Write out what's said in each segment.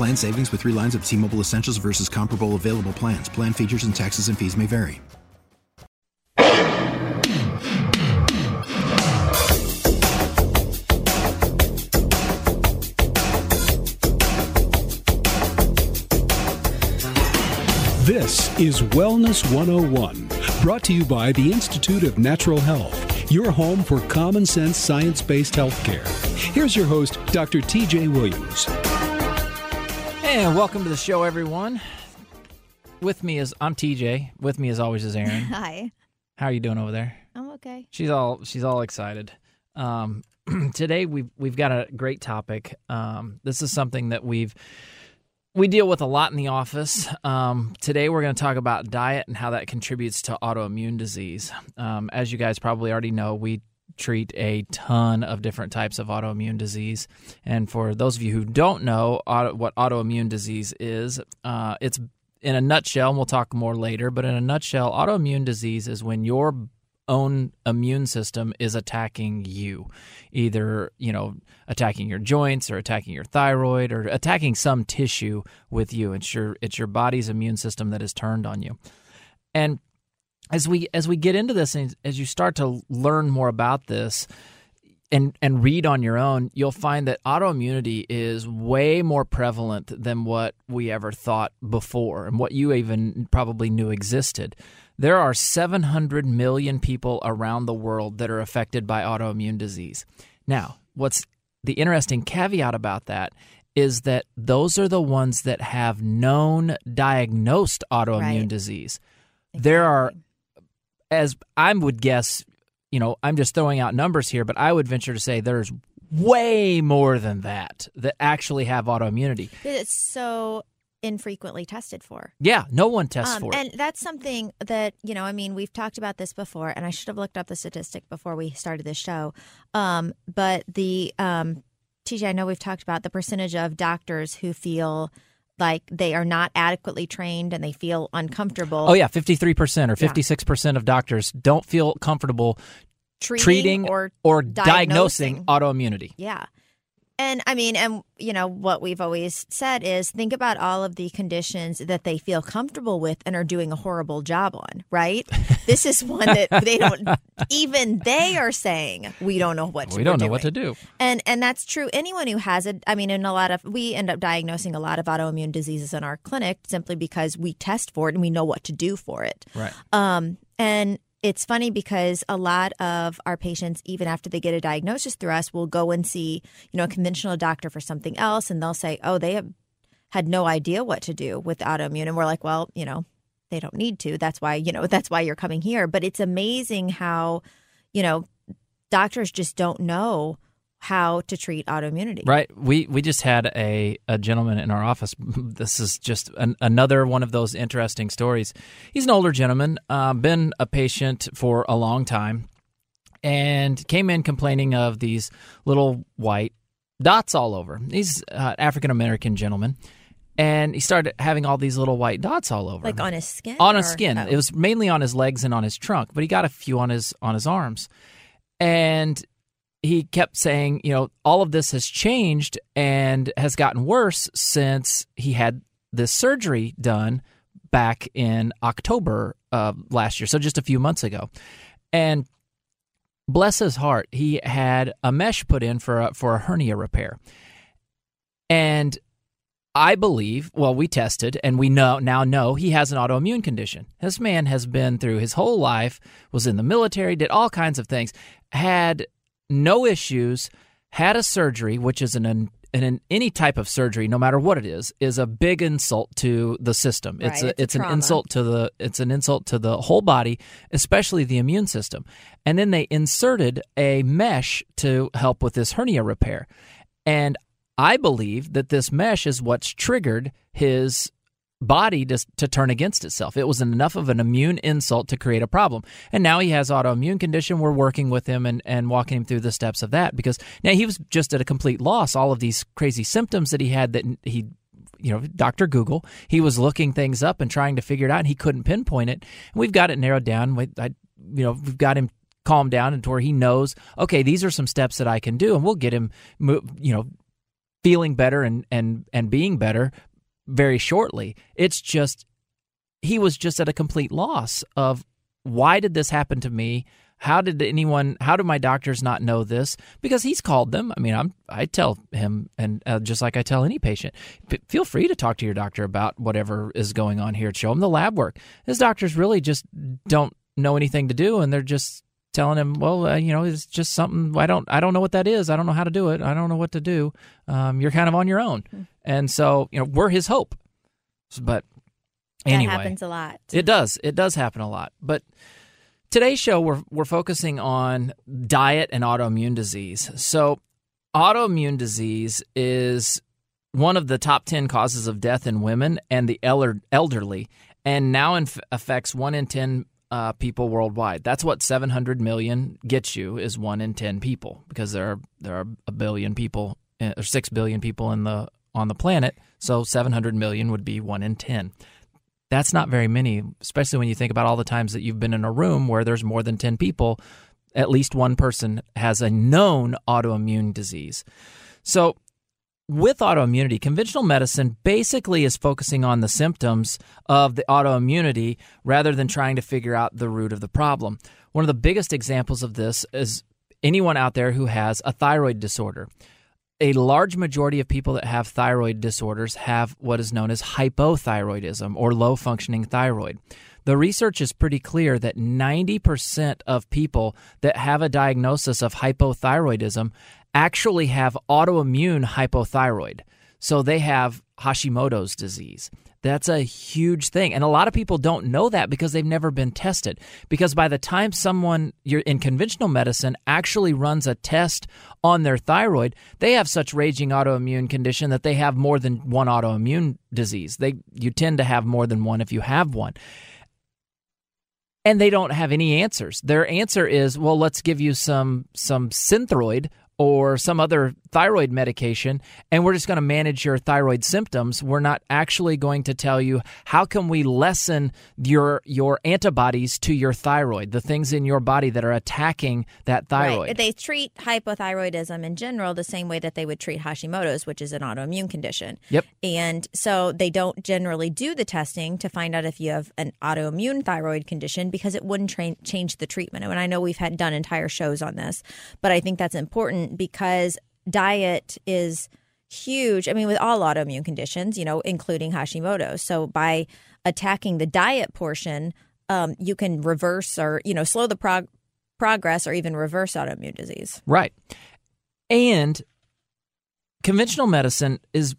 Plan savings with three lines of T Mobile Essentials versus comparable available plans. Plan features and taxes and fees may vary. This is Wellness 101, brought to you by the Institute of Natural Health, your home for common sense science based healthcare. Here's your host, Dr. TJ Williams. And welcome to the show, everyone. With me is I'm TJ. With me, as always, is Aaron. Hi. How are you doing over there? I'm okay. She's all she's all excited. Um, today we've we've got a great topic. Um, this is something that we've we deal with a lot in the office. Um, today we're going to talk about diet and how that contributes to autoimmune disease. Um, as you guys probably already know, we treat a ton of different types of autoimmune disease. And for those of you who don't know auto, what autoimmune disease is, uh, it's in a nutshell, and we'll talk more later, but in a nutshell, autoimmune disease is when your own immune system is attacking you either you know attacking your joints or attacking your thyroid or attacking some tissue with you it's your it's your body's immune system that is turned on you and as we as we get into this and as you start to learn more about this and and read on your own, you'll find that autoimmunity is way more prevalent than what we ever thought before and what you even probably knew existed. There are 700 million people around the world that are affected by autoimmune disease. Now, what's the interesting caveat about that is that those are the ones that have known diagnosed autoimmune Right. disease. There are Exactly. As I would guess, you know, I'm just throwing out numbers here, but I would venture to say there's way more than that that actually have autoimmunity. It's so infrequently tested for. Yeah, no one tests Um, for it. and that's something that, you know, I mean, we've talked about this before, and I should have looked up the statistic before we started this show. Um, but the, um, TJ, I know we've talked about the percentage of doctors who feel like they are not adequately trained and they feel uncomfortable Oh yeah, 53% or 56% of doctors don't feel comfortable treating, treating or or diagnosing diagnosing. autoimmunity. Yeah. And I mean, and you know, what we've always said is think about all of the conditions that they feel comfortable with and are doing a horrible job on, right? This is one that they don't even they are saying we don't know what to do. We don't know we're what to do. And and that's true. Anyone who has it, I mean, in a lot of we end up diagnosing a lot of autoimmune diseases in our clinic simply because we test for it and we know what to do for it. Right. Um, and it's funny because a lot of our patients, even after they get a diagnosis through us, will go and see, you know, a conventional doctor for something else, and they'll say, "Oh, they have had no idea what to do with autoimmune," and we're like, "Well, you know, they don't need to. That's why, you know, that's why you're coming here." But it's amazing how, you know, doctors just don't know how to treat autoimmunity. Right. We we just had a, a gentleman in our office. This is just an, another one of those interesting stories. He's an older gentleman, uh, been a patient for a long time, and came in complaining of these little white dots all over. He's an African American gentleman, and he started having all these little white dots all over. Like him on his skin. on his or- skin. oh. It was mainly on his legs and on his trunk, but he got a few on his on his arms. And he kept saying, you know, all of this has changed and has gotten worse since he had this surgery done back in October of last year, so just a few months ago. And bless his heart, he had a mesh put in for a, for a hernia repair. And I believe, well, we tested and we know now know he has an autoimmune condition. This man has been through his whole life, was in the military, did all kinds of things, had no issues, had a surgery, which is an, an any type of surgery, no matter what it is, is a big insult to the system. Right, it's a, it's it's an insult to the it's an insult to the whole body, especially the immune system. And then they inserted a mesh to help with this hernia repair. And I believe that this mesh is what's triggered his body to, to turn against itself. It was enough of an immune insult to create a problem. And now he has autoimmune condition. We're working with him and, and walking him through the steps of that because now he was just at a complete loss. All of these crazy symptoms that he had that he you know, Dr. Google. He was looking things up and trying to figure it out, and he couldn't pinpoint it. And we've got it narrowed down. We, I, you know, we've got him calmed down and to where he knows, okay, these are some steps that I can do, and we'll get him, you know, feeling better and and and being better very shortly. It's just he was just at a complete loss of why did this happen to me? How did anyone? How do my doctors not know this? Because he's called them. I mean, I'm. I tell him, and uh, just like I tell any patient, feel free to talk to your doctor about whatever is going on here. Show him the lab work. His doctors really just don't know anything to do, and they're just telling him, well, uh, you know, it's just something. I don't. I don't know what that is. I don't know how to do it. I don't know what to do. Um, you're kind of on your own, and so you know, we're his hope. But anyway, That happens a lot. it does. It does happen a lot. But today's show, we're we're focusing on diet and autoimmune disease. So, autoimmune disease is one of the top ten causes of death in women and the elder, elderly, and now inf- affects one in ten uh, people worldwide. That's what 700 million gets you is one in ten people because there are there are a billion people uh, or six billion people in the on the planet. So 700 million would be one in ten that's not very many, especially when you think about all the times that you've been in a room where there's more than 10 people, at least one person has a known autoimmune disease. So, with autoimmunity, conventional medicine basically is focusing on the symptoms of the autoimmunity rather than trying to figure out the root of the problem. One of the biggest examples of this is anyone out there who has a thyroid disorder a large majority of people that have thyroid disorders have what is known as hypothyroidism or low functioning thyroid. The research is pretty clear that 90% of people that have a diagnosis of hypothyroidism actually have autoimmune hypothyroid. So they have Hashimoto's disease. That's a huge thing. And a lot of people don't know that because they've never been tested. Because by the time someone you're in conventional medicine actually runs a test on their thyroid, they have such raging autoimmune condition that they have more than one autoimmune disease. They you tend to have more than one if you have one. And they don't have any answers. Their answer is, well, let's give you some some Synthroid or some other thyroid medication and we're just going to manage your thyroid symptoms we're not actually going to tell you how can we lessen your your antibodies to your thyroid the things in your body that are attacking that thyroid Right. They treat hypothyroidism in general the same way that they would treat Hashimoto's, which is an autoimmune condition. Yep. And so they don't generally do the testing to find out if you have an autoimmune thyroid condition because it wouldn't tra- change the treatment. And I know we've had done entire shows on this, but I think that's important because diet is huge. I mean, with all autoimmune conditions, you know, including Hashimoto's. So by attacking the diet portion, um, you can reverse or you know slow the prog- progress or even reverse autoimmune disease. Right. And conventional medicine is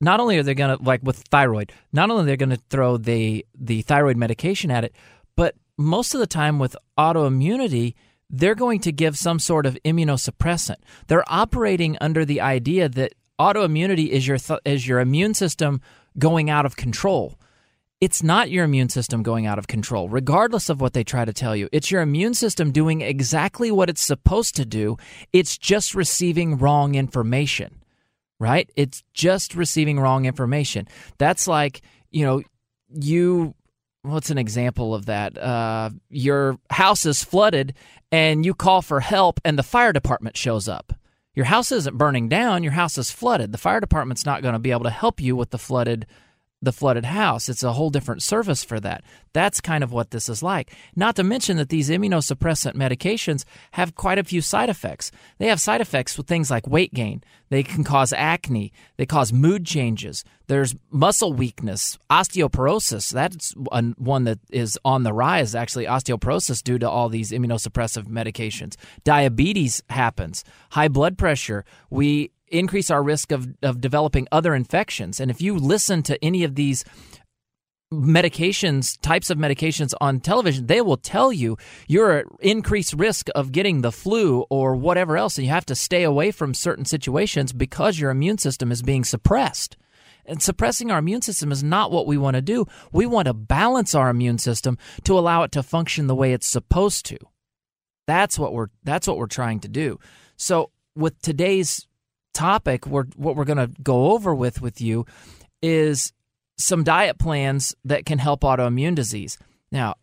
not only are they going to like with thyroid, not only they're going to throw the the thyroid medication at it, but most of the time with autoimmunity, they're going to give some sort of immunosuppressant. They're operating under the idea that autoimmunity is your th- is your immune system going out of control. It's not your immune system going out of control, regardless of what they try to tell you. It's your immune system doing exactly what it's supposed to do. It's just receiving wrong information, right? It's just receiving wrong information. That's like, you know, you, what's an example of that? Uh, your house is flooded and you call for help and the fire department shows up. Your house isn't burning down, your house is flooded. The fire department's not going to be able to help you with the flooded the flooded house. It's a whole different service for that. That's kind of what this is like. Not to mention that these immunosuppressant medications have quite a few side effects. They have side effects with things like weight gain. They can cause acne. They cause mood changes. There's muscle weakness, osteoporosis. That's one that is on the rise, actually, osteoporosis due to all these immunosuppressive medications. Diabetes happens, high blood pressure. We increase our risk of, of developing other infections. And if you listen to any of these medications, types of medications on television, they will tell you you're at increased risk of getting the flu or whatever else. And you have to stay away from certain situations because your immune system is being suppressed. And suppressing our immune system is not what we want to do. We want to balance our immune system to allow it to function the way it's supposed to. That's what we're that's what we're trying to do. So with today's topic, we're, what we're going to go over with with you is some diet plans that can help autoimmune disease. Now,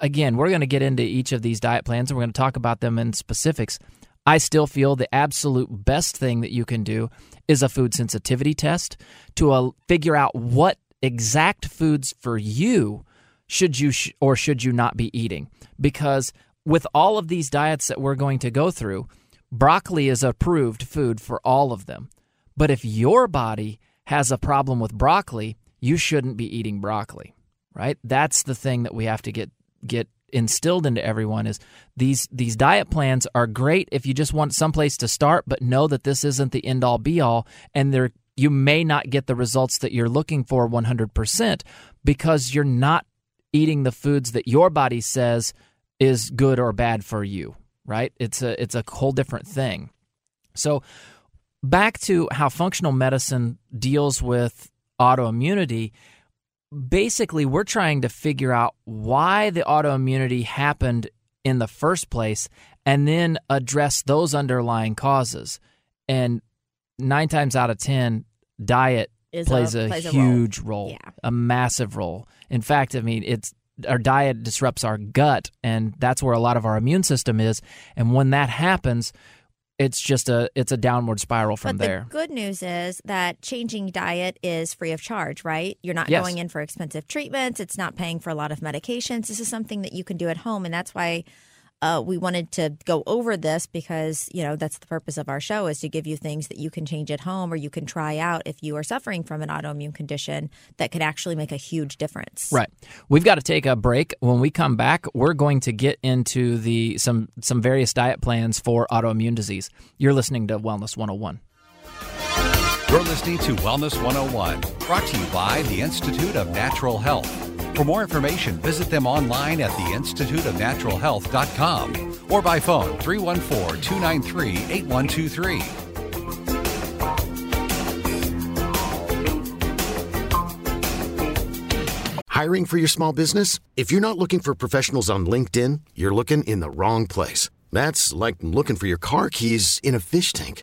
again, we're going to get into each of these diet plans and we're going to talk about them in specifics. I still feel the absolute best thing that you can do is a food sensitivity test to uh, figure out what exact foods for you should you sh- or should you not be eating because with all of these diets that we're going to go through Broccoli is approved food for all of them. But if your body has a problem with broccoli, you shouldn't be eating broccoli, right? That's the thing that we have to get get instilled into everyone is these these diet plans are great if you just want someplace to start, but know that this isn't the end all be all and there you may not get the results that you're looking for 100% because you're not eating the foods that your body says is good or bad for you, right? It's a it's a whole different thing. So back to how functional medicine deals with autoimmunity, basically we're trying to figure out why the autoimmunity happened in the first place and then address those underlying causes. And 9 times out of 10 diet plays a, plays a huge role, role yeah. a massive role. In fact, I mean, it's our diet disrupts our gut and that's where a lot of our immune system is and when that happens it's just a it's a downward spiral from but there. The good news is that changing diet is free of charge, right? You're not yes. going in for expensive treatments. It's not paying for a lot of medications. This is something that you can do at home, and that's why uh, we wanted to go over this because you know that's the purpose of our show is to give you things that you can change at home or you can try out if you are suffering from an autoimmune condition that could actually make a huge difference. Right. We've got to take a break. When we come back, we're going to get into the some some various diet plans for autoimmune disease. You're listening to Wellness 101. You're listening to Wellness 101, brought to you by the Institute of Natural Health. For more information, visit them online at theinstituteofnaturalhealth.com or by phone 314 293 8123. Hiring for your small business? If you're not looking for professionals on LinkedIn, you're looking in the wrong place. That's like looking for your car keys in a fish tank.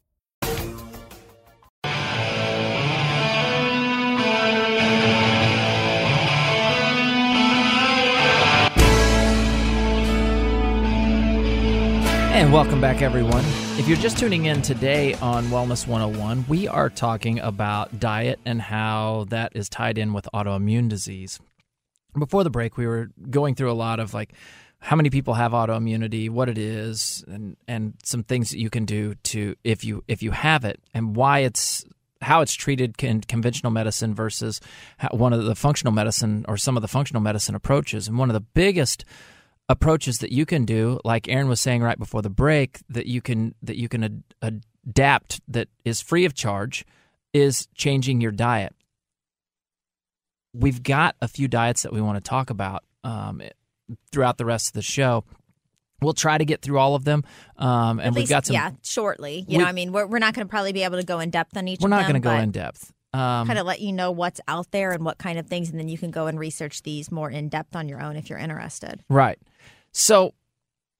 And welcome back, everyone. If you're just tuning in today on Wellness 101, we are talking about diet and how that is tied in with autoimmune disease. Before the break, we were going through a lot of like how many people have autoimmunity, what it is, and and some things that you can do to if you if you have it, and why it's how it's treated in conventional medicine versus one of the functional medicine or some of the functional medicine approaches. And one of the biggest approaches that you can do, like Aaron was saying right before the break, that you can that you can ad- adapt that is free of charge, is changing your diet. We've got a few diets that we want to talk about um, throughout the rest of the show. We'll try to get through all of them, um, and At we've least, got some. yeah, shortly. We- You know, I mean, we're, we're not going to probably be able to go in depth on each. One. We're not going to go but in depth. Um, Kind of let you know what's out there and what kind of things, and then you can go and research these more in depth on your own if you're interested. Right. So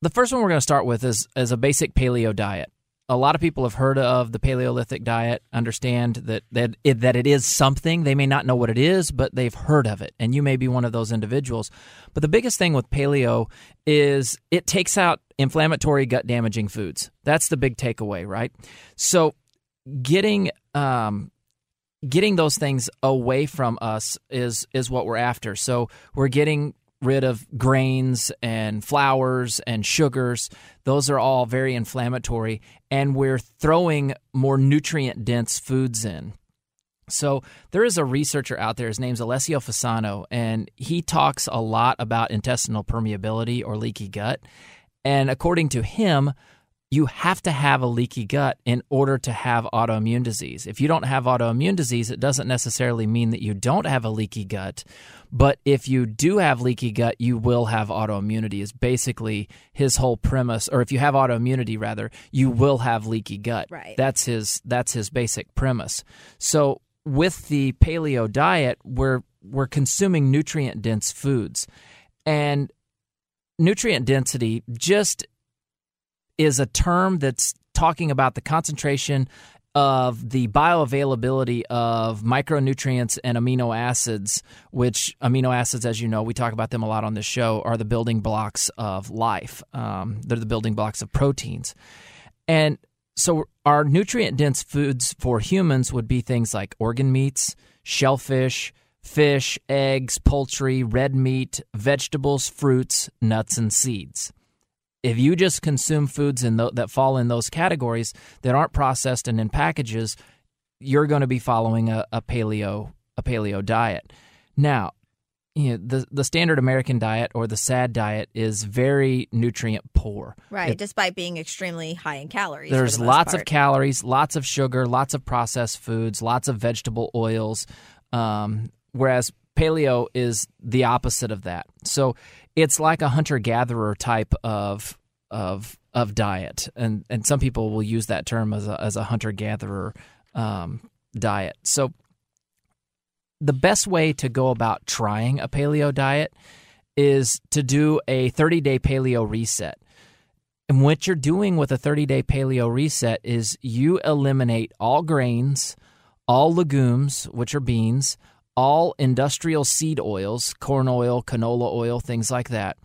the first one we're going to start with is is a basic paleo diet. A lot of people have heard of the Paleolithic diet, understand that that it, that it is something. They may not know what it is, but they've heard of it, and you may be one of those individuals. But the biggest thing with paleo is it takes out inflammatory gut damaging foods. That's the big takeaway, right? So getting um, getting those things away from us is is what we're after. So we're getting rid of grains and flours and sugars. Those are all very inflammatory and we're throwing more nutrient dense foods in. So there is a researcher out there. His name's Alessio Fasano, and he talks a lot about intestinal permeability or leaky gut. And according to him, you have to have a leaky gut in order to have autoimmune disease. If you don't have autoimmune disease, it doesn't necessarily mean that you don't have a leaky gut. But if you do have leaky gut, you will have autoimmunity, is basically his whole premise. Or if you have autoimmunity, rather, you will have leaky gut. Right. That's his that's his basic premise. So with the paleo diet, we're we're consuming nutrient dense foods. And nutrient density just is a term that's talking about the concentration of the bioavailability of micronutrients and amino acids, which amino acids, as you know, we talk about them a lot on this show, are the building blocks of life. Um, they're the building blocks of proteins. And so, our nutrient dense foods for humans would be things like organ meats, shellfish, fish, eggs, poultry, red meat, vegetables, fruits, nuts, and seeds if you just consume foods in th- that fall in those categories that aren't processed and in packages, you're going to be following a, a paleo a paleo diet. Now, you know, the the standard American diet or the SAD diet is very nutrient poor. Right, It- despite being extremely high in calories. there's the lots of calories, lots of sugar, lots of processed foods, lots of vegetable oils. Um, whereas paleo is the opposite of that. So it's like a hunter gatherer type of of of diet, and and some people will use that term as a as a hunter gatherer um, diet. So the best way to go about trying a paleo diet is to do a 30 day paleo reset. And what you're doing with a 30 day paleo reset is you eliminate all grains, all legumes, which are beans, all industrial seed oils, corn oil, canola oil, things like that.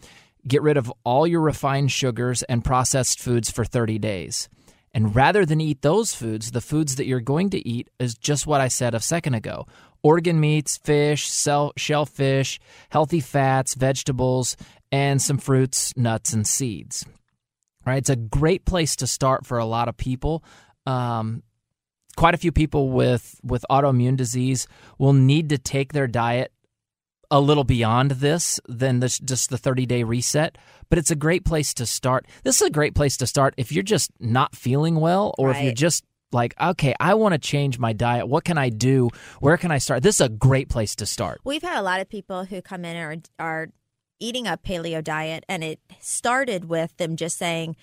Get rid of all your refined sugars and processed foods for 30 days. And rather than eat those foods, the foods that you're going to eat is just what I said a second ago organ meats, fish, shell- shellfish, healthy fats, vegetables, and some fruits, nuts, and seeds. Right? It's a great place to start for a lot of people. Um, quite a few people with, with autoimmune disease will need to take their diet a little beyond this than this, just the 30 day reset, but it's a great place to start. This is a great place to start if you're just not feeling well or if you're just like, okay, I want to change my diet. What can I do? Where can I start? This is a great place to start. We've had a lot of people who come in and are, are eating a paleo diet, and it started with them just saying,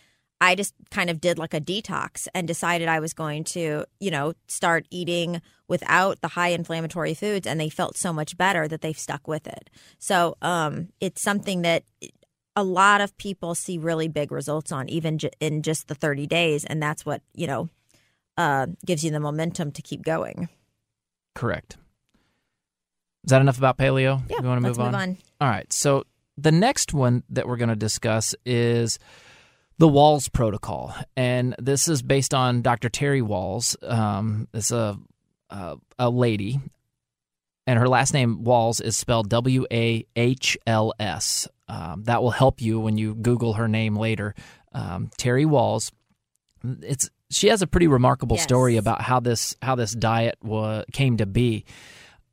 I just kind of did like a detox and decided I was going to, you know, start eating without the high inflammatory foods, and they felt so much better that they've stuck with it. So um, it's something that a lot of people see really big results on, even ju- in just the 30 days, and that's what, you know, uh, gives you the momentum to keep going. Correct. Is that enough about paleo? Yeah, you want to move on? move on. All right. So the next one that we're going to discuss is the Wahls Protocol, and this is based on Dr. Terry Wahls. Um, it's a, a a lady, and her last name Wahls, is spelled W A H L S. Um, that will help you when you Google her name later. Um, Terry Wahls. It's she has a pretty remarkable Yes. story about how this how this diet wa- came to be.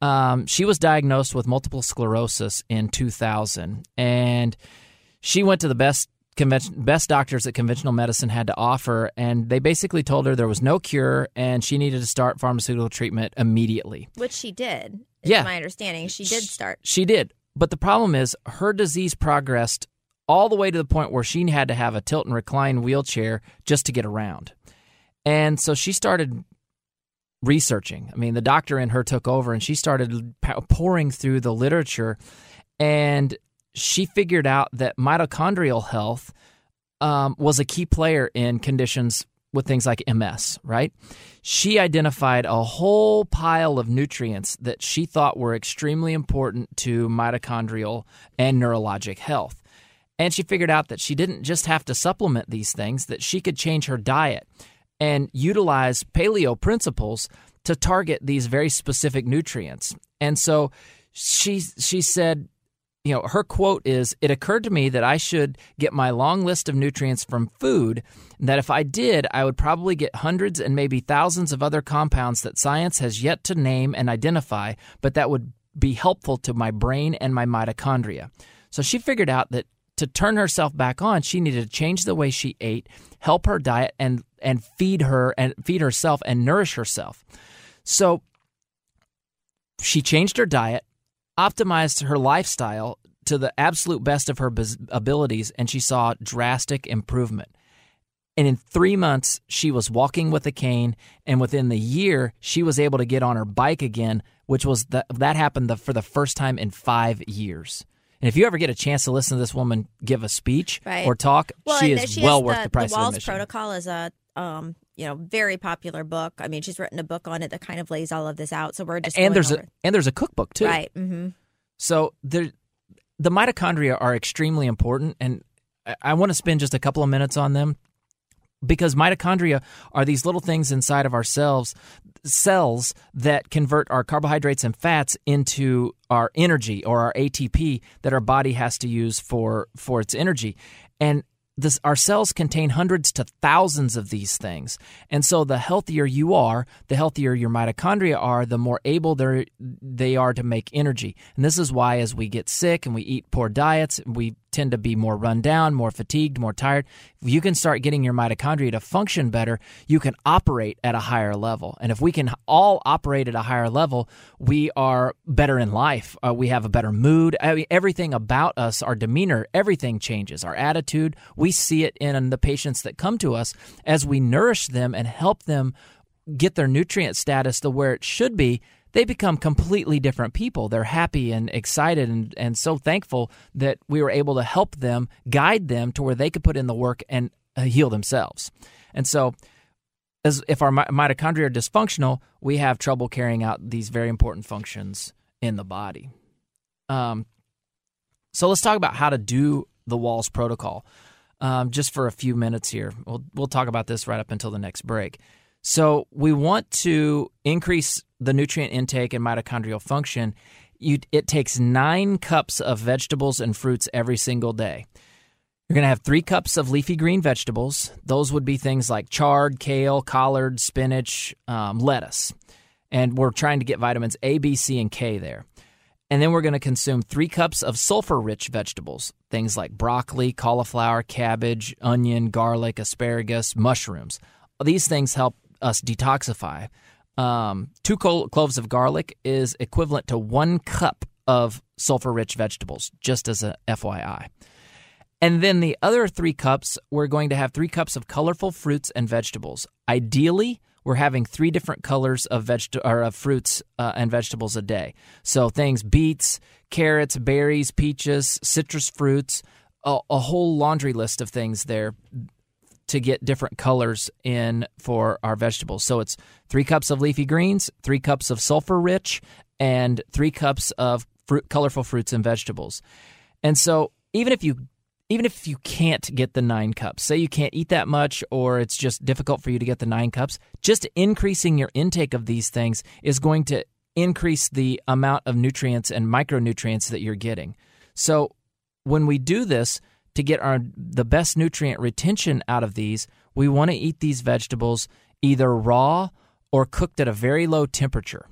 Um, she was diagnosed with multiple sclerosis in 2000, and she went to the best convention, best doctors that conventional medicine had to offer, and they basically told her there was no cure and she needed to start pharmaceutical treatment immediately. Which she did. Is Yeah. my understanding. She did start. She did, but the problem is her disease progressed all the way to the point where she had to have a tilt and recline wheelchair just to get around, and so she started researching. I mean, the doctor in her took over, and she started pouring through the literature, and she figured out that mitochondrial health um, was a key player in conditions with things like MS, right? She identified a whole pile of nutrients that she thought were extremely important to mitochondrial and neurologic health. And she figured out that she didn't just have to supplement these things, that she could change her diet and utilize paleo principles to target these very specific nutrients. And so she she said, you know, her quote is It occurred to me that I should get my long list of nutrients from food, and that if I did, I would probably get hundreds and maybe thousands of other compounds that science has yet to name and identify, but that would be helpful to my brain and my mitochondria. So she figured out that to turn herself back on, she needed to change the way she ate, help her diet, and and feed her and feed herself and nourish herself. So she changed her diet, optimized her lifestyle to the absolute best of her abilities, and she saw drastic improvement. And in three months, she was walking with a cane, and within the year, she was able to get on her bike again, which was the, that happened the, for the first time in five years. And if you ever get a chance to listen to this woman give a speech Right. or talk, Well, she is she well worth the, the price the of Wahls admission. Protocol is a um, you know very popular book. I mean, she's written a book on it that kind of lays all of this out. So we're just and there's over a and there's a cookbook too. right. Mm-hmm. So there, the mitochondria are extremely important, and I- I want to spend just a couple of minutes on them because mitochondria are these little things inside of our cells cells that convert our carbohydrates and fats into our energy or our ATP that our body has to use for for its energy and this our cells contain hundreds to thousands of these things. And so the healthier you are the healthier your mitochondria are the more able they they are to make energy. And this is why as we get sick and we eat poor diets we tend to be more run down more fatigued more tired. If you can start getting your mitochondria to function better you can operate at a higher level. And if we can all operate at a higher level we are better in life. Uh, we have a better mood. I mean, everything about us our demeanor everything changes. Our attitude we see it in the patients that come to us as we nourish them and help them get their nutrient status to where it should be, they become completely different people. They're happy and excited and, and so thankful that we were able to help them, guide them to where they could put in the work and uh, heal themselves. And so, as if our mi- mitochondria are dysfunctional, we have trouble carrying out these very important functions in the body. Um, so let's talk about how to do the Wahls protocol. Um, just for a few minutes here, we'll we'll talk about this right up until the next break. So we want to increase the nutrient intake and mitochondrial function. You, it takes nine cups of vegetables and fruits every single day. You're going to have three cups of leafy green vegetables. Those would be things like chard, kale, collard, spinach, um, lettuce. And we're trying to get vitamins A, B, C, and K there. And then we're going to consume three cups of sulfur rich vegetables, things like broccoli, cauliflower, cabbage, onion, garlic, asparagus, mushrooms. These things help us detoxify. Um, two clo- cloves of garlic is equivalent to one cup of sulfur rich vegetables, just as a FYI. And then the other three cups, we're going to have three cups of colorful fruits and vegetables. Ideally, we're having three different colors of veg- or of fruits uh, and vegetables a day. So things beets, carrots, berries, peaches, citrus fruits, a, a whole laundry list of things there to get different colors in for our vegetables. So it's three cups of leafy greens, three cups of sulfur rich, and three cups of fruit, colorful fruits and vegetables. And so even if you even if you can't get the nine cups, say you can't eat that much or it's just difficult for you to get the nine cups, just increasing your intake of these things is going to increase the amount of nutrients and micronutrients that you're getting. So when we do this to get our the best nutrient retention out of these, we want to eat these vegetables either raw or cooked at a very low temperature.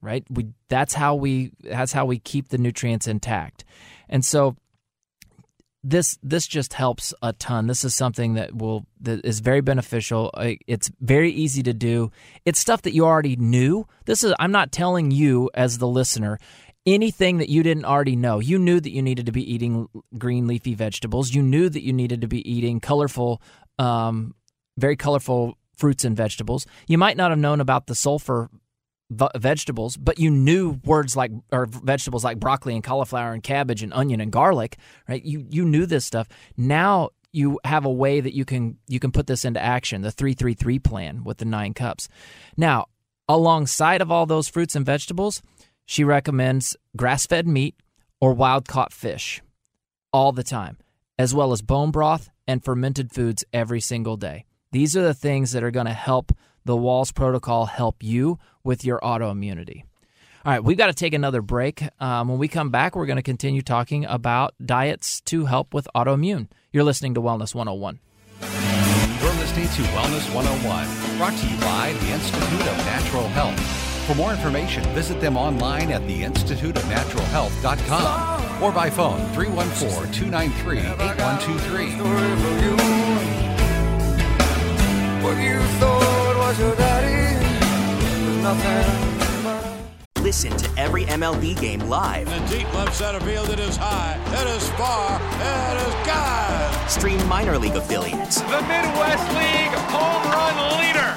Right? We that's how we that's how we keep the nutrients intact. And so this this just helps a ton. This is something that will that is very beneficial. It's very easy to do. It's stuff that you already knew. This is I'm not telling you as the listener anything that you didn't already know. You knew that you needed to be eating green leafy vegetables. You knew that you needed to be eating colorful, um, very colorful fruits and vegetables. You might not have known about the sulfur vegetables, but you knew words like or vegetables like broccoli and cauliflower and cabbage and onion and garlic, right? You you knew this stuff. Now you have a way that you can you can put this into action, the 333 plan with the 9 cups. Now, alongside of all those fruits and vegetables, she recommends grass-fed meat or wild-caught fish all the time, as well as bone broth and fermented foods every single day. These are the things that are going to help the Wahls Protocol help you with your autoimmunity. All right, we've got to take another break. Um, when we come back, we're going to continue talking about diets to help with autoimmune. You're listening to Wellness 101. You're listening to Wellness 101, brought to you by the Institute of Natural Health. For more information, visit them online at theinstituteofnaturalhealth.com or by phone 314 293 8123. Listen to every MLB game live. In the deep left center field, it is high, it is far, it is God. Stream minor league affiliates. The Midwest League home run leader.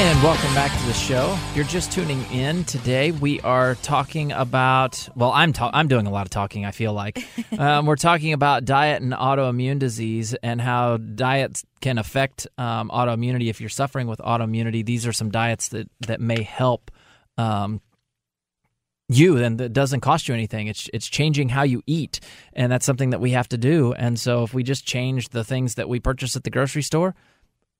And welcome back to the show. If you're just tuning in today, we are talking about. Well, I'm ta- I'm doing a lot of talking. I feel like um, we're talking about diet and autoimmune disease and how diets can affect um, autoimmunity. If you're suffering with autoimmunity, these are some diets that that may help um, you, and it doesn't cost you anything. It's it's changing how you eat, and that's something that we have to do. And so, if we just change the things that we purchase at the grocery store,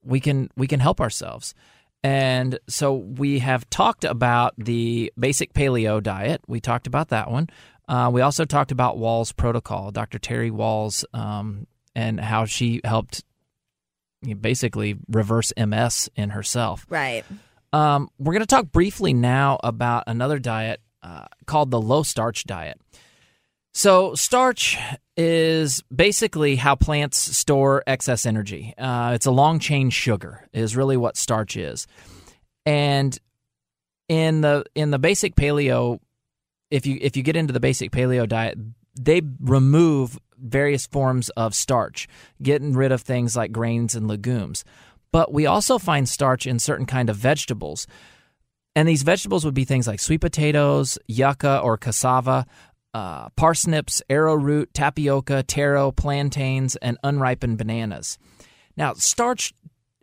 we can we can help ourselves. And so we have talked about the basic paleo diet. We talked about that one. Uh, we also talked about Wahls protocol, Dr. Terry Wahls, um, and how she helped basically reverse MS in herself. Right. Um, we're going to talk briefly now about another diet uh, called the low starch diet. So, starch is basically how plants store excess energy. Uh, it's a long chain sugar, is really what starch is. And in the in the basic paleo, if you if you get into the basic paleo diet, they remove various forms of starch, getting rid of things like grains and legumes. But we also find starch in certain kind of vegetables. And these vegetables would be things like sweet potatoes, yucca or cassava, uh, parsnips, arrowroot, tapioca, taro, plantains, and unripened bananas. Now, starch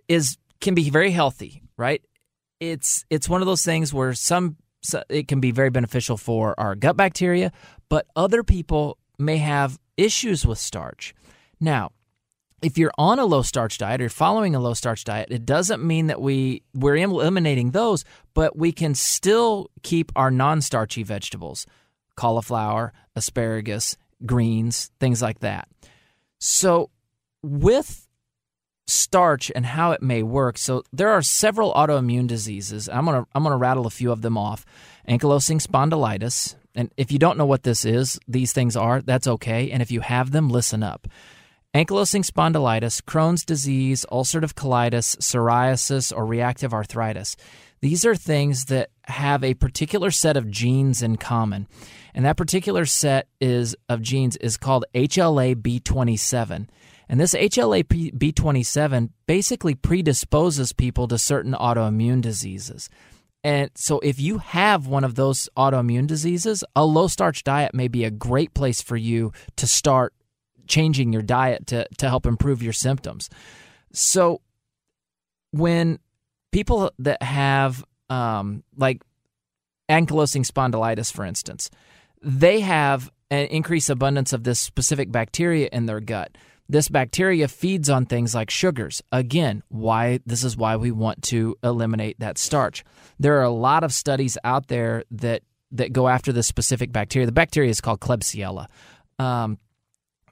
is can be very healthy, right? It's it's one of those things where some it can be very beneficial for our gut bacteria, but other people may have issues with starch. Now, if you're on a low starch diet or you're following a low starch diet, it doesn't mean that we we're eliminating those, but we can still keep our non-starchy vegetables cauliflower, asparagus, greens, things like that. So, with starch and how it may work, so there are several autoimmune diseases. I'm gonna I'm gonna rattle a few of them off. Ankylosing spondylitis, and if you don't know what this is, these things are. That's okay. And if you have them, listen up. Ankylosing spondylitis, Crohn's disease, ulcerative colitis, psoriasis, or reactive arthritis. These are things that have a particular set of genes in common. And that particular set is of genes is called HLA-B27. And this HLA B27 basically predisposes people to certain autoimmune diseases. And so, if you have one of those autoimmune diseases, a low starch diet may be a great place for you to start changing your diet to, to help improve your symptoms. So, when people that have um, like ankylosing spondylitis, for instance, they have an increased abundance of this specific bacteria in their gut. This bacteria feeds on things like sugars. Again, why this is why we want to eliminate that starch. There are a lot of studies out there that that go after this specific bacteria. The bacteria is called Klebsiella. Um,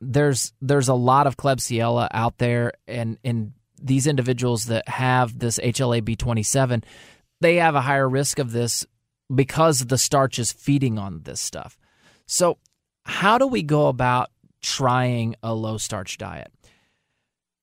there's there's a lot of Klebsiella out there, and in these individuals that have this HLA-B27, they have a higher risk of this because the starch is feeding on this stuff. So, how do we go about trying a low starch diet?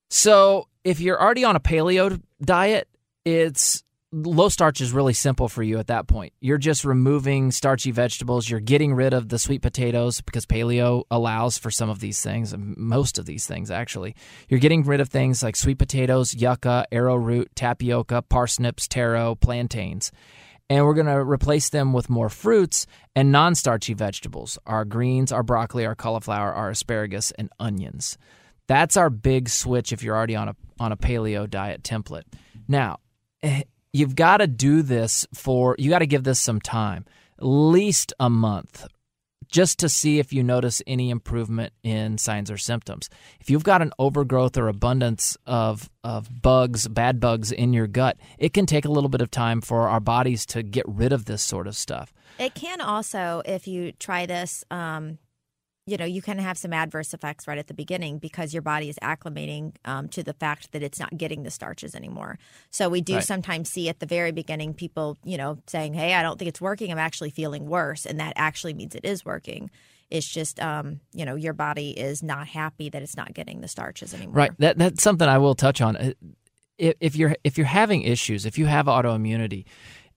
So, if you're already on a paleo diet, it's low starch is really simple for you at that point. You're just removing starchy vegetables. You're getting rid of the sweet potatoes because paleo allows for some of these things, most of these things actually. You're getting rid of things like sweet potatoes, yucca, arrowroot, tapioca, parsnips, taro, plantains. And we're going to replace them with more fruits and non starchy vegetables our greens, our broccoli, our cauliflower, our asparagus, and onions. That's our big switch if you're already on a, on a paleo diet template. Now, eh, you've got to do this for, you got to give this some time, at least a month, just to see if you notice any improvement in signs or symptoms. If you've got an overgrowth or abundance of, of bugs, bad bugs in your gut, it can take a little bit of time for our bodies to get rid of this sort of stuff. It can also, if you try this, um, you know, you can have some adverse effects right at the beginning because your body is acclimating um, to the fact that it's not getting the starches anymore. So we do right. sometimes see at the very beginning people, you know, saying, "Hey, I don't think it's working. I'm actually feeling worse," and that actually means it is working. It's just, um, you know, your body is not happy that it's not getting the starches anymore. Right. That that's something I will touch on. If, if you're if you're having issues, if you have autoimmunity,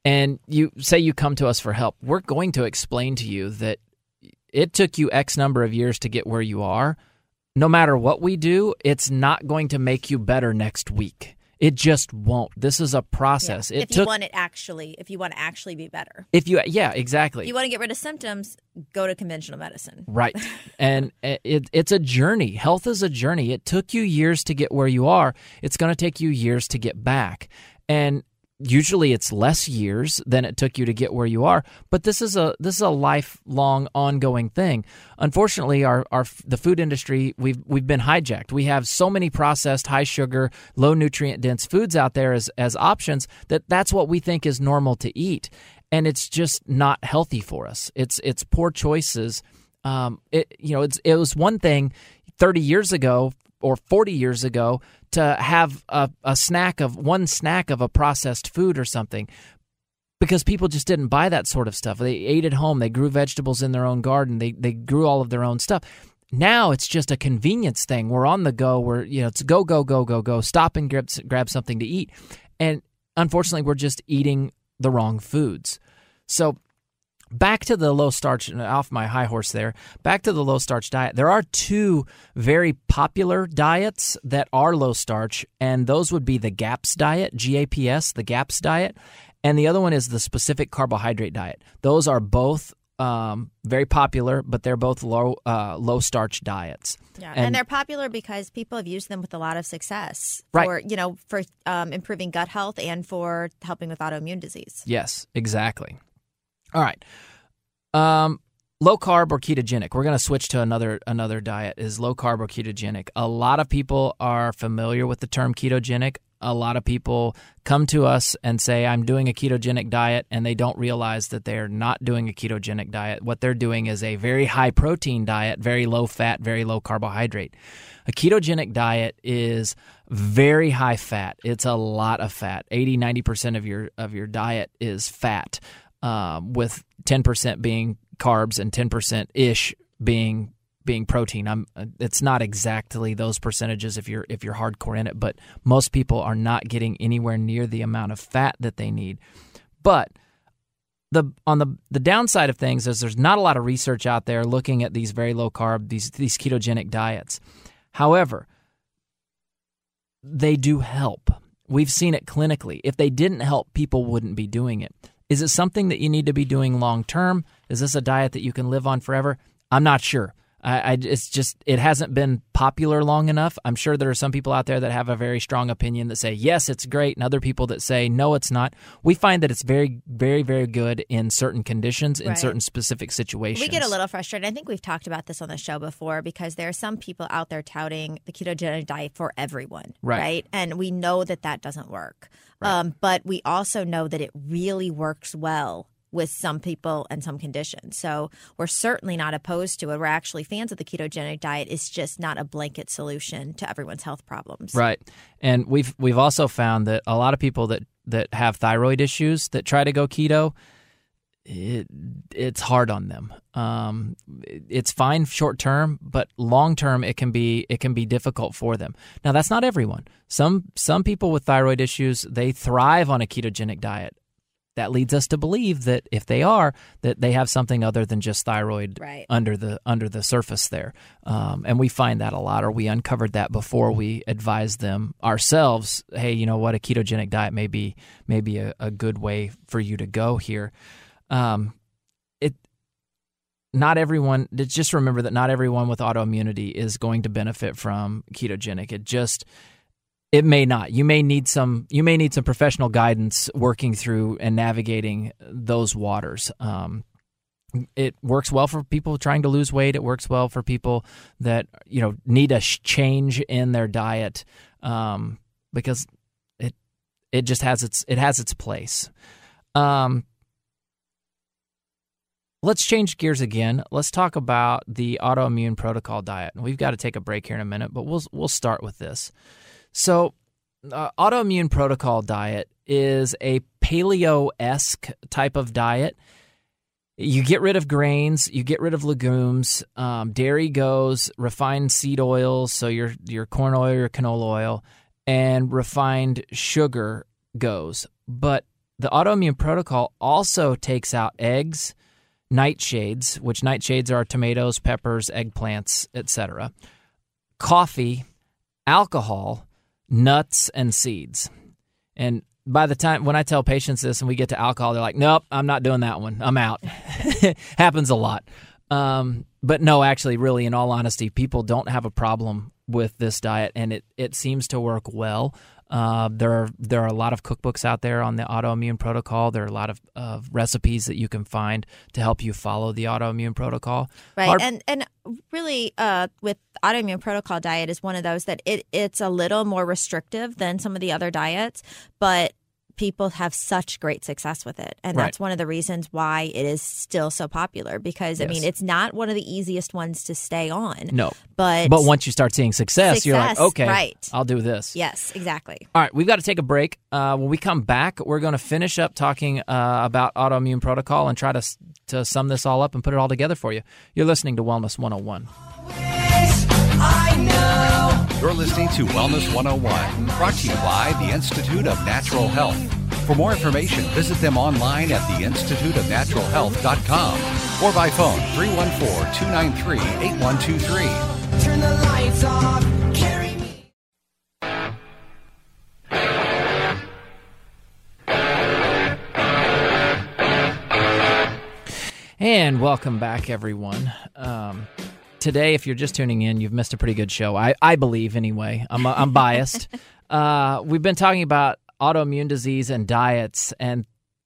and you say you come to us for help, we're going to explain to you that it took you X number of years to get where you are. No matter what we do, it's not going to make you better next week. It just won't. This is a process. Yeah. If took, you want it actually, if you want to actually be better. If you, yeah, exactly. If you want to get rid of symptoms, go to conventional medicine. Right, and it, it's a journey. Health is a journey. It took you years to get where you are. It's going to take you years to get back. And usually it's less years than it took you to get where you are but this is a this is a lifelong ongoing thing. Unfortunately our, our the food industry we've we've been hijacked. We have so many processed high sugar low nutrient dense foods out there as as options that that's what we think is normal to eat. And it's just not healthy for us. It's it's poor choices. Um it you know it's it was one thing 30 years ago or 40 years ago to have a, a snack of one snack of a processed food or something because people just didn't buy that sort of stuff. They ate at home, they grew vegetables in their own garden, they they grew all of their own stuff. Now it's just a convenience thing. We're on the go. We're you know it's go go go go go. Stop and grab grab something to eat, and unfortunately we're just eating the wrong foods. So back to the low starch off my high horse there back to the low starch diet there are two very popular diets that are low starch and those would be the GAPS diet GAPS the GAPS diet and the other one is the specific carbohydrate diet those are both um, very popular, but they're both low uh, low starch diets. Yeah, and, and, they're popular because people have used them with a lot of success. Right. For, you know, for um, improving gut health and for helping with autoimmune disease. Yes, exactly. All right. Um, low carb or ketogenic. We're going to switch to another another diet is low carb or ketogenic. A lot of people are familiar with the term ketogenic. A lot of people come to us and say I'm doing a ketogenic diet and they don't realize that they're not doing a ketogenic diet. What they're doing is a very high protein diet, very low fat, very low carbohydrate. A ketogenic diet is very high fat. It's a lot of fat. 80 90% of your of your diet is fat um, with 10% being carbs and 10% ish being being protein. I'm it's not exactly those percentages if you're if you're hardcore in it, but most people are not getting anywhere near the amount of fat that they need. But the on the the downside of things is there's not a lot of research out there looking at these very low carb these these ketogenic diets. However, they do help. We've seen it clinically. If they didn't help, people wouldn't be doing it. Is it something that you need to be doing long term? Is this a diet that you can live on forever? I'm not sure. I, I, it's just it hasn't been popular long enough. I'm sure there are some people out there that have a very strong opinion that say yes, it's great, and other people that say no, it's not. We find that it's very, very, very good in certain conditions, in Right. certain specific situations. We get a little frustrated. I think we've talked about this on the show before because there are some people out there touting the ketogenic diet for everyone, Right. And we know that that doesn't work. Um, but we also know that it really works well with some people and some conditions. So we're certainly not opposed to it. We're actually fans of the ketogenic diet. It's just not a blanket solution to everyone's health problems. Right. And we've we've also found that a lot of people that that have thyroid issues that try to go keto it it's hard on them. Um, it's fine short term, but long term it can be it can be difficult for them. Now that's not everyone. Some some people with thyroid issues they thrive on a ketogenic diet. That leads us to believe that if they are, that they have something other than just thyroid Right. under the under the surface there, um, and we find that a lot, or we uncovered that before we advised them ourselves. Hey, you know what? A ketogenic diet may be may be a, a good way for you to go here. Um, it not everyone. Just remember that not everyone with autoimmunity is going to benefit from ketogenic. It just it may not. You may need some. You may need some professional guidance working through and navigating those waters. Um, it works well for people trying to lose weight. It works well for people that you know need a change in their diet um, because it it just has its it has its place. Um, let's change gears again. Let's talk about the autoimmune protocol diet. We've got to take a break here in a minute, but we'll we'll start with this. So, uh, autoimmune protocol diet is a paleo esque type of diet. You get rid of grains, you get rid of legumes, um, dairy goes, refined seed oils, so your your corn oil, your canola oil, and refined sugar goes. But the autoimmune protocol also takes out eggs, nightshades, which nightshades are tomatoes, peppers, eggplants, etc. Coffee, alcohol, nuts, and seeds. And by the time when I tell patients this and we get to alcohol, they're like, "Nope, I'm not doing that one. I'm out." Happens a lot. Um, but no, actually, really, in all honesty, people don't have a problem with this diet, and it it seems to work well. Uh, there are there are a lot of cookbooks out there on the autoimmune protocol. There are a lot of, of recipes that you can find to help you follow the autoimmune protocol. Right. Our- and and really uh, with autoimmune protocol diet is one of those that it it's a little more restrictive than some of the other diets, but people have such great success with it. And Right. that's one of the reasons why it is still so popular because I mean it's not one of the easiest ones to stay on. no, But but once you start seeing success, you're like, okay, right. I'll do this. Yes, exactly. All right, we've got to take a break. Uh, when we come back, we're going to finish up talking uh, about autoimmune protocol and try to to sum this all up and put it all together for you. You're listening to Wellness 101. You're listening to Wellness 101, brought to you by the Institute of Natural Health. For more information, visit them online at theinstituteofnaturalhealth.com or by phone 314 293 8123. Turn the lights off. Carry me. And welcome back, everyone. Um, today, if you're just tuning in, you've missed a pretty good show. I, I believe, anyway. I'm, I'm biased. uh, we've been talking about autoimmune disease and diets and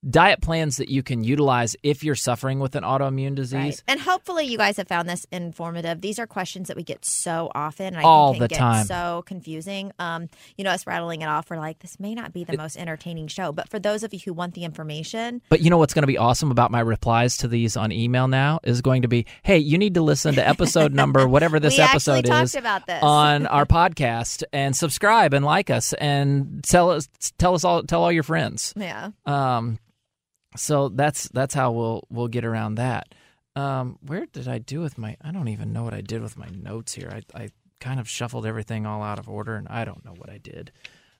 diet plans that you can utilize if you're suffering with an autoimmune disease. Right. And hopefully you guys have found this informative. These are questions that we get so often. And I All the get time. so confusing. Um, you know, us rattling it off, we're like, this may not be the most entertaining show. But for those of you who want the information, But you know what's going to be awesome about my replies to these on email now is going to be, hey, you need to listen to episode number, whatever this episode is, on our podcast, and subscribe and like us and tell us, tell us all, tell all your friends. yeah. Um, so that's that's how we'll we'll get around that. Um, where did I do with my? I don't even know what I did with my notes here. I I kind of shuffled everything all out of order, and I don't know what I did.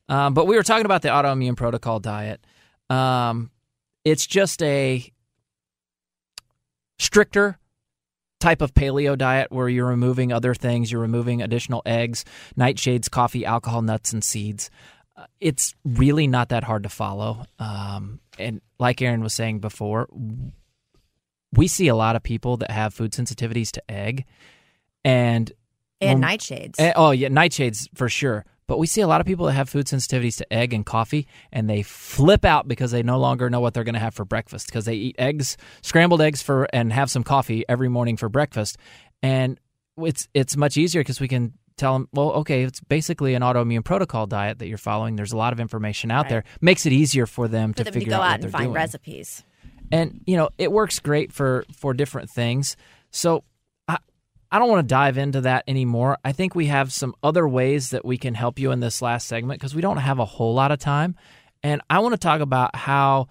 Um, but we were talking about the autoimmune protocol diet. Um, it's just a stricter type of paleo diet where you're removing other things, you're removing additional eggs, nightshades, coffee, alcohol, nuts, and seeds. It's really not that hard to follow. Um, and like Aaron was saying before, we see a lot of people that have food sensitivities to egg and and nightshades. Eh, oh yeah, nightshades for sure. But we see a lot of people that have food sensitivities to egg and coffee, and they flip out because they no longer know what they're going to have for breakfast because they eat eggs, scrambled eggs for, and have some coffee every morning for breakfast, and it's it's much easier because we can tell them, well, okay, it's basically an autoimmune protocol diet that you're following. There's a lot of information out Right. there. Makes it easier for them for to them to figure go out, what out they're and find doing recipes. and you know it works great for for different things so i i don't want to dive into that anymore i think we have some other ways that we can help you in this last segment because we don't have a whole lot of time and i want to talk about how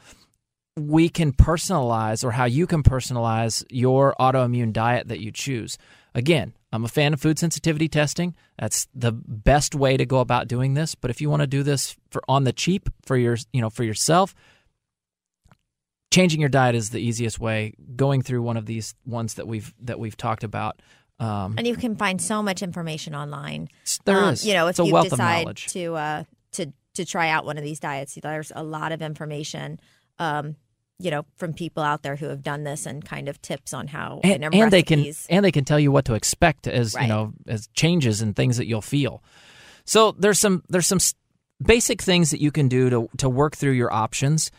we can personalize or how you can personalize your autoimmune diet that you choose again i'm a fan of food sensitivity testing that's the best way to go about doing this but if you want to do this for on the cheap for your you know for yourself changing your diet is the easiest way. Going through one of these ones that we've that we've talked about. Um, And you can find so much information online. there Um, is. You know, if It's a you wealth of decide to uh, to to try out one of these diets, there's a lot of information. Um, you know, from people out there who have done this and kind of tips on how and, and, and they can and they can tell you what to expect as you know as changes and things that you'll feel. So there's some there's some basic things that you can do to to work through your options.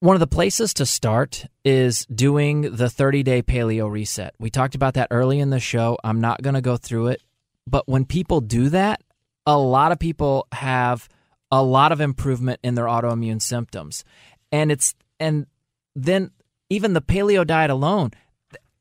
One of the places to start is doing the 30 day paleo reset. We talked about that early in the show. I'm not going to go through it. But when people do that, a lot of people have a lot of improvement in their autoimmune symptoms. And it's, and then even the paleo diet alone,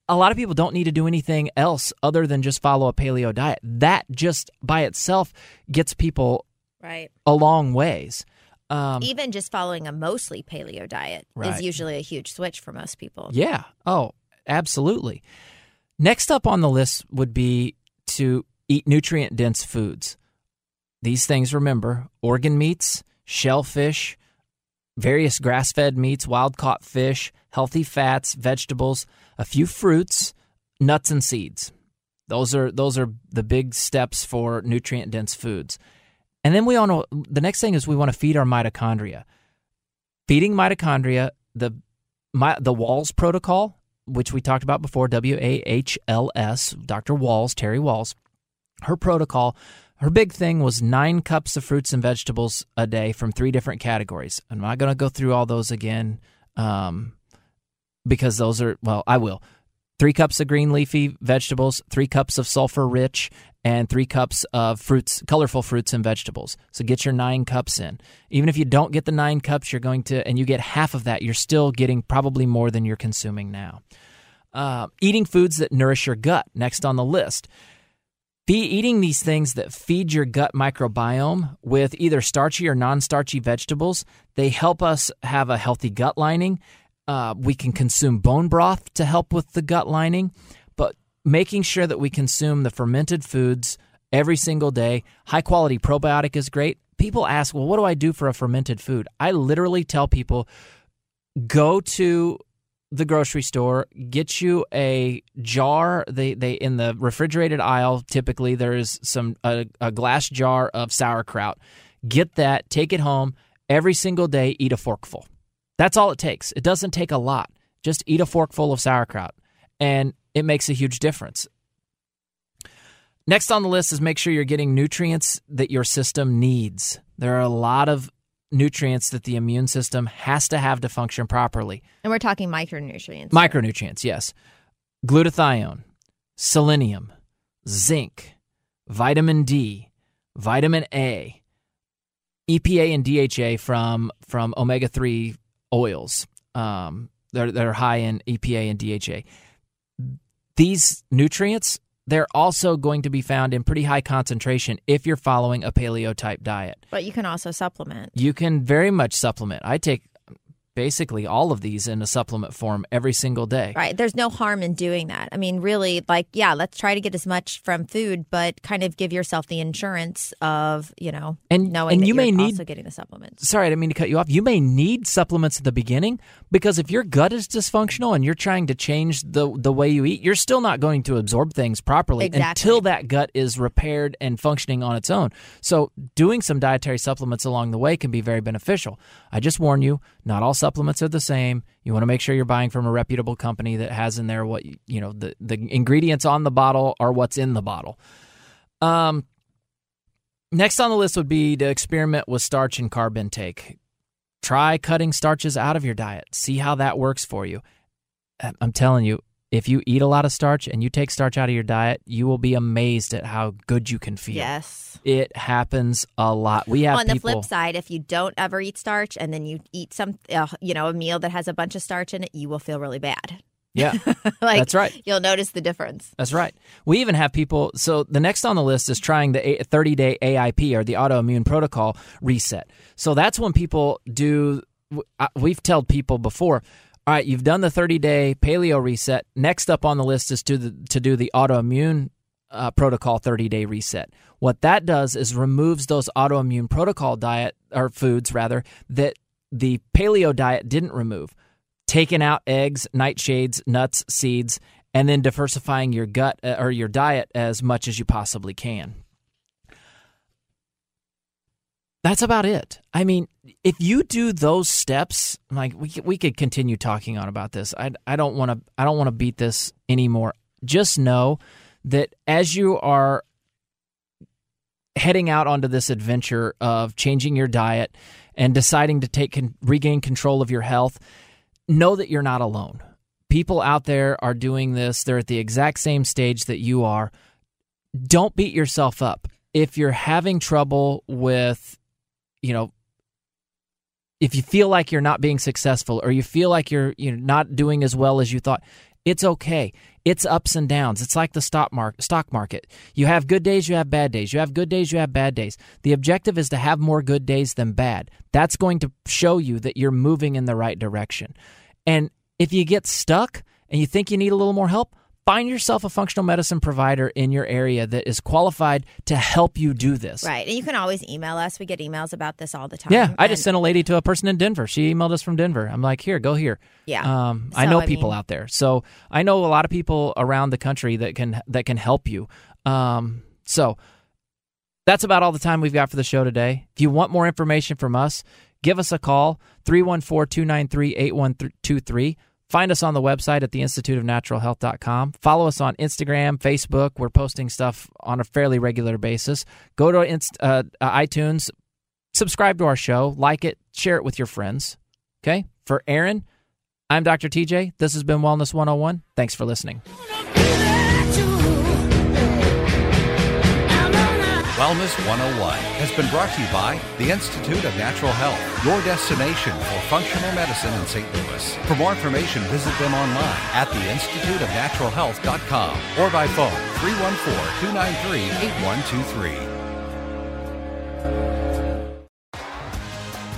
a lot of people don't need to do anything else other than just follow a paleo diet. That just by itself gets people right. a long ways. Um, Even just following a mostly paleo diet Right. is usually a huge switch for most people. Yeah. Oh, absolutely. Next up on the list would be to eat nutrient dense foods. These things, remember, organ meats, shellfish, various grass fed meats, wild caught fish, healthy fats, vegetables, a few fruits, nuts, and seeds. Those are those are the big steps for nutrient dense foods. And then we want to the next thing is we want to feed our mitochondria. Feeding mitochondria, the my, the Wahls protocol, which we talked about before, W A H L S, Dr. Wahls, Terry Wahls, her protocol, her big thing was nine cups of fruits and vegetables a day from three different categories. I'm not going to go through all those again um, because those are, well, I will. Three cups of green leafy vegetables, three cups of sulfur rich, and three cups of fruits, colorful fruits and vegetables. So get your nine cups in. Even if you don't get the nine cups, you're going to, and you get half of that, you're still getting probably more than you're consuming now. Uh, eating foods that nourish your gut, next on the list. Be eating these things that feed your gut microbiome with either starchy or non starchy vegetables. They help us have a healthy gut lining. Uh, we can consume bone broth to help with the gut lining, but making sure that we consume the fermented foods every single day. High quality probiotic is great. People ask, well, what do I do for a fermented food? I literally tell people go to the grocery store, get you a jar. They they in the refrigerated aisle. Typically, there is some a, a glass jar of sauerkraut. Get that, take it home every single day. Eat a forkful. That's all it takes. It doesn't take a lot. Just eat a forkful of sauerkraut, and it makes a huge difference. Next on the list is make sure you're getting nutrients that your system needs. There are a lot of nutrients that the immune system has to have to function properly. And we're talking micronutrients. Micronutrients, yes. Glutathione, selenium, zinc, vitamin D, vitamin A, EPA and DHA from from omega three oils. Um, they're they're high in EPA and DHA. These nutrients they're also going to be found in pretty high concentration if you're following a paleo type diet. But you can also supplement. You can very much supplement. I take basically all of these in a supplement form every single day. Right. There's no harm in doing that. I mean, really, like, yeah, let's try to get as much from food, but kind of give yourself the insurance of, you know, and knowing and that you you're may need also getting the supplements. Sorry, I didn't mean to cut you off. You may need supplements at the beginning because if your gut is dysfunctional and you're trying to change the the way you eat, you're still not going to absorb things properly Exactly. until that gut is repaired and functioning on its own. So, doing some dietary supplements along the way can be very beneficial. I just warn you, not all supplements are the same. You want to make sure you're buying from a reputable company that has in there what you you know the the ingredients on the bottle are what's in the bottle. Um Next on the list would be to experiment with starch and carb intake. Try cutting starches out of your diet. See how that works for you. I'm telling you, if you eat a lot of starch and you take starch out of your diet, you will be amazed at how good you can feel. Yes. It happens a lot. We have On the people flip side, if you don't ever eat starch and then you eat some, uh, you know, a meal that has a bunch of starch in it, you will feel really bad. Yeah. like, That's right. You'll notice the difference. That's right. We even have people. So the next on the list is trying the 30 day AIP or the autoimmune protocol reset. So that's when people do. uh, We've told people before. All right, you've done the 30 day paleo reset. Next up on the list is to the, to do the autoimmune uh, protocol 30 day reset. What that does is removes those autoimmune protocol diet or foods rather that the paleo diet didn't remove taking out eggs, nightshades, nuts, seeds, and then diversifying your gut uh, or your diet as much as you possibly can. That's about it. I mean, if you do those steps, like we we could continue talking on about this. I I don't want to I don't want to beat this anymore. Just know that as you are heading out onto this adventure of changing your diet and deciding to take regain control of your health, know that you're not alone. People out there are doing this. They're at the exact same stage that you are. Don't beat yourself up. If you're having trouble with, you know, if you feel like you're not being successful or you feel like you're you're not doing as well as you thought, it's okay. It's ups and downs. It's like the stock market. Stock market. You have good days, you have bad days. You have good days, you have bad days. The objective is to have more good days than bad. That's going to show you that you're moving in the right direction. And if you get stuck and you think you need a little more help, find yourself a functional medicine provider in your area that is qualified to help you do this. Right. And you can always email us. We get emails about this all the time. Yeah, I just sent a lady to a person in Denver. She emailed us from Denver. I'm like, here, go here. Yeah. Um, I know I people mean- out there, so I know a lot of people around the country that can that can help you. Um, so that's about all the time we've got for the show today. If you want more information from us, give us a call 314-293-8123. Find us on the website at the Institute of Natural Health.com. Follow us on Instagram, Facebook. We're posting stuff on a fairly regular basis. Go to inst- uh, uh, iTunes, subscribe to our show, like it, share it with your friends. Okay? For Aaron, I'm Dr. TJ. This has been Wellness 101. Thanks for listening. Wellness 101 has been brought to you by the Institute of Natural Health, your destination for functional medicine in St. Louis. For more information, visit them online at theinstituteofnaturalhealth.com or by phone 314-293-8123.